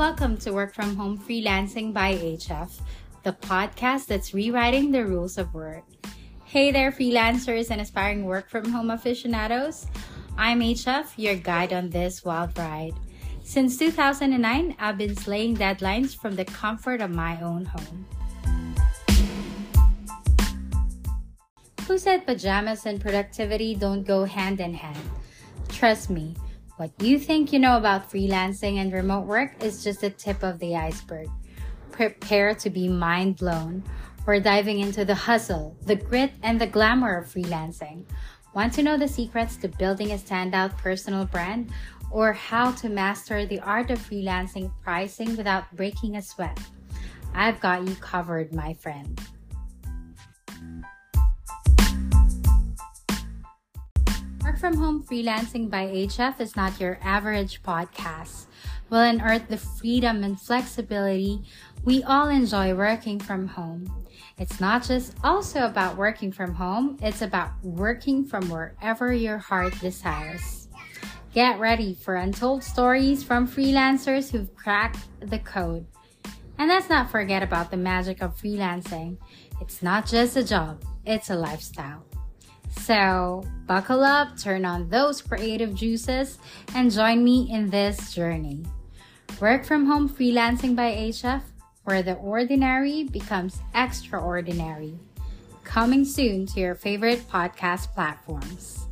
Welcome to Work From Home Freelancing by HF, the podcast that's rewriting the rules of work. Hey there, freelancers and aspiring work from home aficionados. I'm HF, your guide on this wild ride. Since 2009, I've been slaying deadlines from the comfort of my own home. Who said pajamas and productivity don't go hand in hand? Trust me, what you think you know about freelancing and remote work is just the tip of the iceberg. Prepare to be mind blown. We're diving into the hustle, the grit, and the glamour of freelancing. Want to know the secrets to building a standout personal brand or how to master the art of freelancing pricing without breaking a sweat? I've got you covered, my friend. From Home Freelancing by HF is not your average podcast. We'll unearth the freedom and flexibility we all enjoy working from home. It's not just also about working from home, it's about working from wherever your heart desires. Get ready for untold stories from freelancers who've cracked the code. And let's not forget about the magic of freelancing. It's not just a job, it's a lifestyle. So, buckle up, turn on those creative juices, and join me in this journey. Work from home freelancing by HF, where the ordinary becomes extraordinary. Coming soon to your favorite podcast platforms.